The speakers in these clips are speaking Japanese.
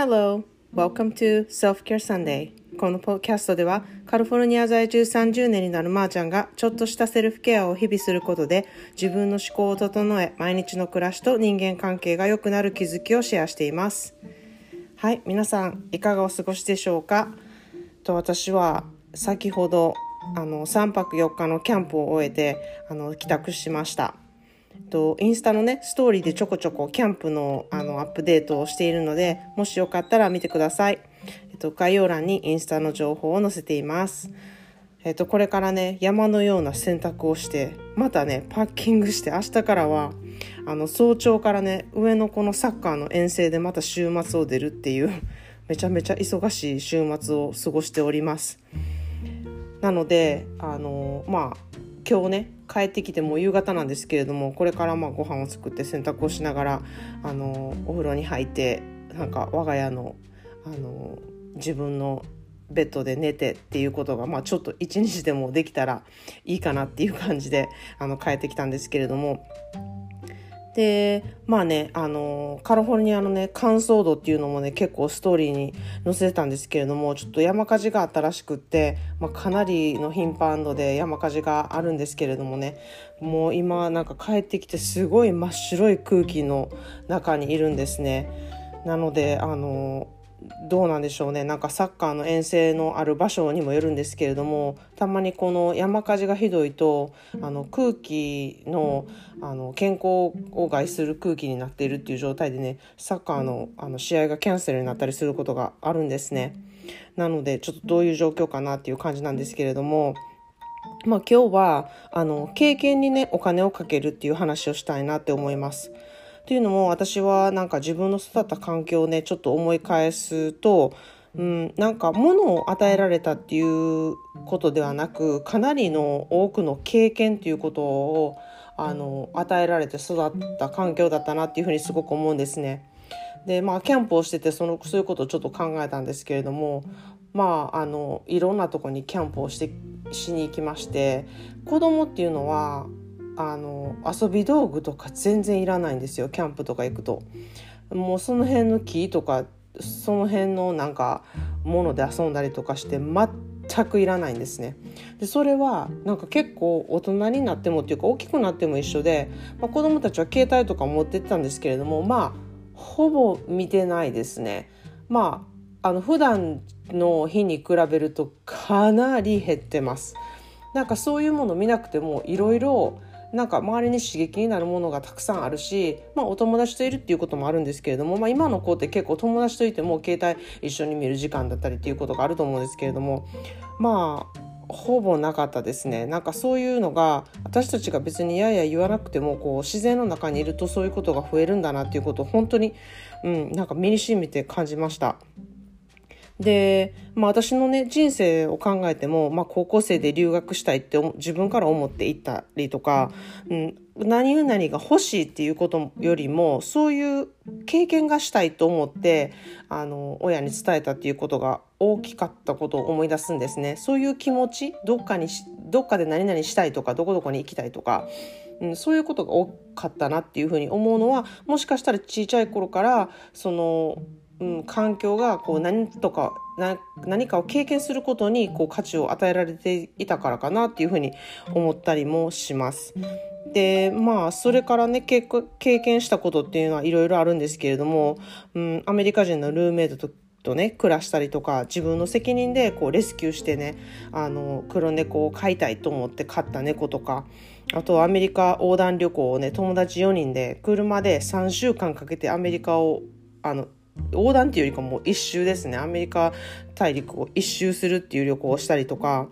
Hello, welcome to Self-Care Sunday. このポッキャストではカリフォルニア在住30年になるまーちゃんがちょっとしたセルフケアを日々することで自分の思考を整え毎日の暮らしと人間関係が良くなる気づきをシェアしています。はい皆さんいかがお過ごしでしょうか？と私は先ほどあの3泊4日のキャンプを終えてあの帰宅しました。とインスタのねストーリーでちょこちょこキャンプのあのアップデートをしているのでもしよかったら見てください、えっと、概要欄にインスタの情報を載せています。えっと、これからね山のような洗濯をしてまたねパッキングして明日からはあの早朝からね上のこのサッカーの遠征でまた週末を出るっていうめちゃめちゃ忙しい週末を過ごしております。なのであのまあ今日ね帰ってきても夕方なんですけれどもこれからまあご飯を作って洗濯をしながらあのお風呂に入ってなんか我が家のあの自分のベッドで寝てっていうことが、まあ、ちょっと一日でもできたらいいかなっていう感じであの帰ってきたんですけれどもでまあねあのカリフォルニアのね乾燥度っていうのもね結構ストーリーに載せてたんですけれどもちょっと山火事があったらしくって、まあ、かなりの頻繁度で山火事があるんですけれどもねもう今なんか帰ってきてすごい真っ白い空気の中にいるんですね。なのであのどうなんでしょうねなんかサッカーの遠征のある場所にもよるんですけれどもたまにこの山火事がひどいとあの空気のあの健康を害する空気になっているっていう状態でねサッカーのあの試合がキャンセルになったりすることがあるんですね。なのでちょっとどういう状況かなっていう感じなんですけれども。まあ、今日はあの経験にねお金をかけるっていう話をしたいなって思います。っていうのも私はなんか自分の育った環境をねちょっと思い返すと、うん、なんか物を与えられたっていうことではなくかなりの多くの経験っていうことをあの与えられて育った環境だったなっていうふうにすごく思うんですね。でまあキャンプをしててそのそういうことをちょっと考えたんですけれどもまああのいろんなとこにキャンプをしてしに行きまして子供っていうのはあの遊び道具とか全然いらないんですよキャンプとか行くと。もうその辺の木とかその辺のなんかもので遊んだりとかして全くいらないんですね。でそれはなんか結構大人になってもっていうか大きくなっても一緒で、まあ、子供たちは携帯とか持ってったんですけれどもまあほぼ見てないですね。まああの普段の日に比べるとかなり減ってます。なんかそういうもの見なくてもいろいろなんか周りに刺激になるものがたくさんあるし、まあ、お友達といるっていうこともあるんですけれども、まあ、今の子って結構友達といても携帯一緒に見る時間だったりっていうことがあると思うんですけれどもまあほぼなかったですねなんかそういうのが私たちが別にやや言わなくてもこう自然の中にいるとそういうことが増えるんだなっていうことを本当に、うん、なんか身に染みて感じました。で、まあ、私のね人生を考えても、まあ、高校生で留学したいって自分から思っていったりとか、うん、何々が欲しいっていうことよりもそういう経験がしたいと思ってあの親に伝えたっていうことが大きかったことを思い出すんですね。そういう気持ちどっかにどっかで何々したいとかどこどこに行きたいとかうん、そういうことが多かったなっていうふうに思うのはもしかしたら小さい頃からそのうん、環境がこう何とか何かを経験することにこう価値を与えられていたからかなっていうふうに思ったりもします。でまあそれからね経験したことっていうのはいろいろあるんですけれども、うん、アメリカ人のルーメイトととね暮らしたりとか自分の責任でこうレスキューしてねあの黒猫を飼いたいと思って飼った猫とかあとアメリカ横断旅行をね友達4人で車で3週間かけてアメリカをあの横断っていうよりかもう一周ですねアメリカ大陸を一周するっていう旅行をしたりとか、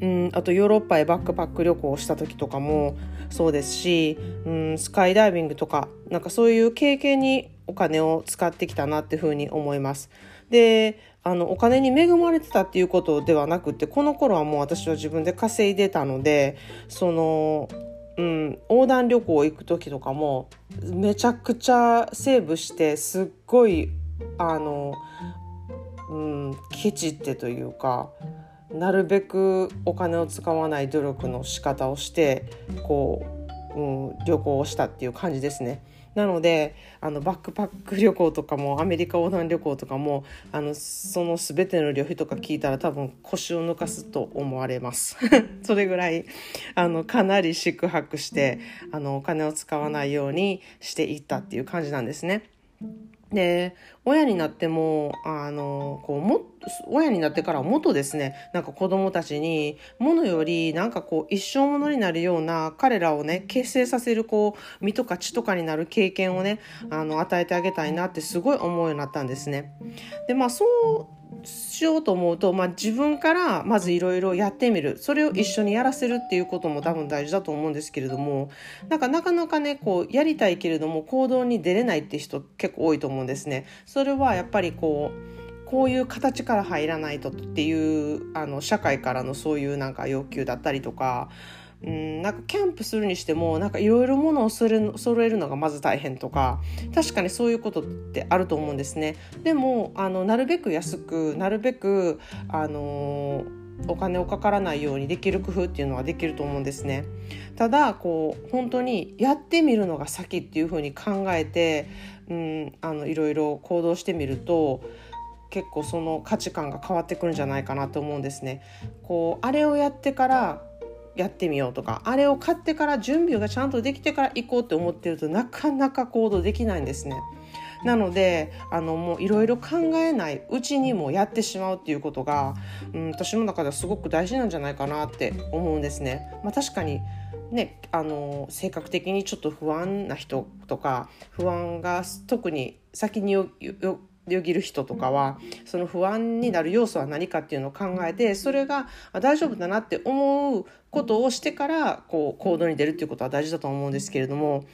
うん、あとヨーロッパへバックパック旅行をした時とかもそうですし、うん、スカイダイビングとかなんかそういう経験にお金を使ってきたなっていうふうに思います。であのお金に恵まれてたっていうことではなくてこの頃はもう私は自分で稼いでたのでそのうん、横断旅行行く時とかもめちゃくちゃセーブしてすっごいあの、うん、ケチってというかなるべくお金を使わない努力の仕方をしてこううん、旅行をしたっていう感じですね。なのであのバックパック旅行とかもアメリカ横断旅行とかもあのその全ての旅費とか聞いたら多分腰を抜かすと思われます それぐらいあのかなり宿泊してあのお金を使わないようにしていったっていう感じなんですね。で親になってもあのこうも親になってからもっとですねなんか子供たちにものよりなんかこう一生ものになるような彼らをね結成させるこう身とか血とかになる経験をねあの与えてあげたいなってすごい思うようになったんですね。でまあそうしようと思うと、まあ、自分からまずいろいろやってみるそれを一緒にやらせるっていうことも多分大事だと思うんですけれどもなんかなかなかねこうやりたいけれども行動に出れないって人結構多いと思うんですね。それはやっぱりこうこういう形から入らないとっていうあの社会からのそういうなんか要求だったりとかうん、なんかキャンプするにしてもなんかいろいろものを揃えるのがまず大変とか確かにそういうことってあると思うんですね。でもあのなるべく安くなるべくあのお金をかからないようにできる工夫っていうのはできると思うんですね。ただこう本当にやってみるのが先っていうふうに考えて、うん、あのいろいろ行動してみると結構その価値観が変わってくるんじゃないかなと思うんですね。こうあれをやってからやってみようとかあれを買ってから準備がちゃんとできてから行こうって思ってるとなかなか行動できないんですね。なのであのもういろいろ考えないうちにもやってしまうっていうことが、うん、私の中ではすごく大事なんじゃないかなって思うんですね。まあ、確かにね、あの性格的にちょっと不安な人とか不安が特に先によよよぎる人とかはその不安になる要素は何かっていうのを考えてそれが大丈夫だなって思うことをしてからこう行動に出るっていうことは大事だと思うんですけれども。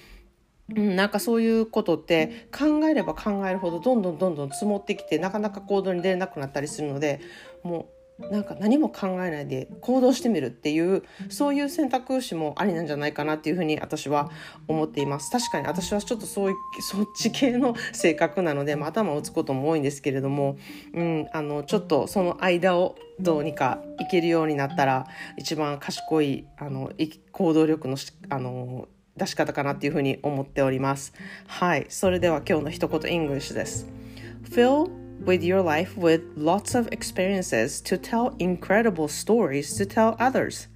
うん、なんかそういうことって考えれば考えるほどどんどんどんどん積もってきてなかなか行動に出れなくなったりするのでもうなんか何も考えないで行動してみるっていうそういう選択肢もありなんじゃないかなっていうふうに私は思っています。確かに私はちょっとそうい そっち系の性格なので、まあ、頭を打つことも多いんですけれども、うん、あのちょっとその間をどうにかいけるようになったら一番賢いあの行動力のあの出し方かなっていうふうに思っております。はい。それでは今日の一言イングリッシュです。Phil with your life with lots of experiences to tell incredible stories to tell others,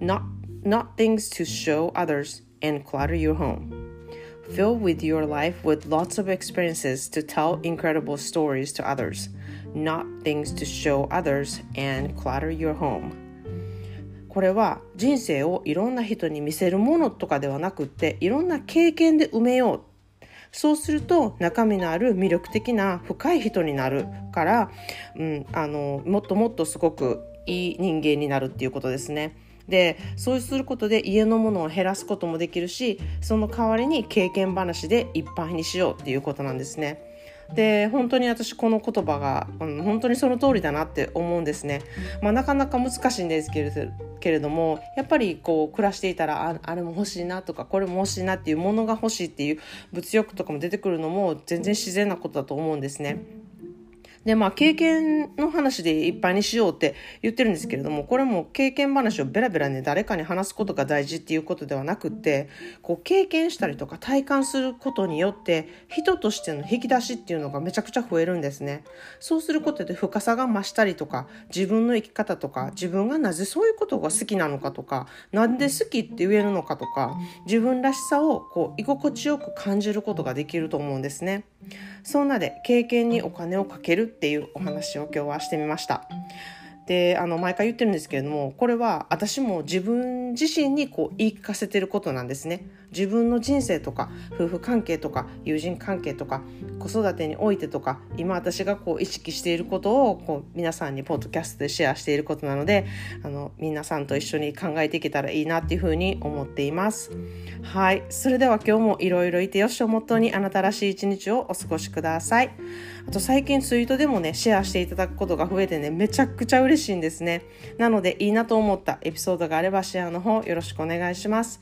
not, not things to show others and clutter your home. Fill with your life with lots of experiences to tell incredible stories to others, not things to show others and clutter your home. これは人生をいろんな人に見せるものとかではなくっていろんな経験で埋めよう そうすると中身のある魅力的な深い人になるから、うん、あのもっともっとすごくいい人間になるっていうことですね。でそうすることで家のものを減らすこともできるしその代わりに経験話でいっぱいにしようっていうことなんですね。で本当に私この言葉が、うん、本当にその通りだなって思うんですね。まあ、なかなか難しいんですけれけれどもやっぱりこう暮らしていたらああれも欲しいなとかこれも欲しいなっていうものが欲しいっていう物欲とかも出てくるのも全然自然なことだと思うんですね。で、まあ、経験の話でいっぱいにしようって言ってるんですけれども、これも経験話をベラベラね、誰かに話すことが大事っていうことではなくって、こう、経験したりとか体感することによって、人としての引き出しっていうのがめちゃくちゃ増えるんですね。そうすることで深さが増したりとか、自分の生き方とか、自分がなぜそういうことが好きなのかとか、なんで好きって言えるのかとか、自分らしさをこう、居心地よく感じることができると思うんですね。そんなで経験にお金をかけるっていうお話を今日はしてみました。であの毎回言ってるんですけれどもこれは私も自分自身にこう言い聞かせてることなんですね自分の人生とか夫婦関係とか友人関係とか子育てにおいてとか今私がこう意識していることをこう皆さんにポッドキャストでシェアしていることなのであの皆さんと一緒に考えていけたらいいなっていうふうに思っています。はい。それでは今日もいろいろいてよしをもとにあなたらしい一日をお過ごしください。あと最近ツイートでもねシェアしていただくことが増えてねめちゃくちゃ嬉しいんですね。なのでいいなと思ったエピソードがあればシェアの方よろしくお願いします。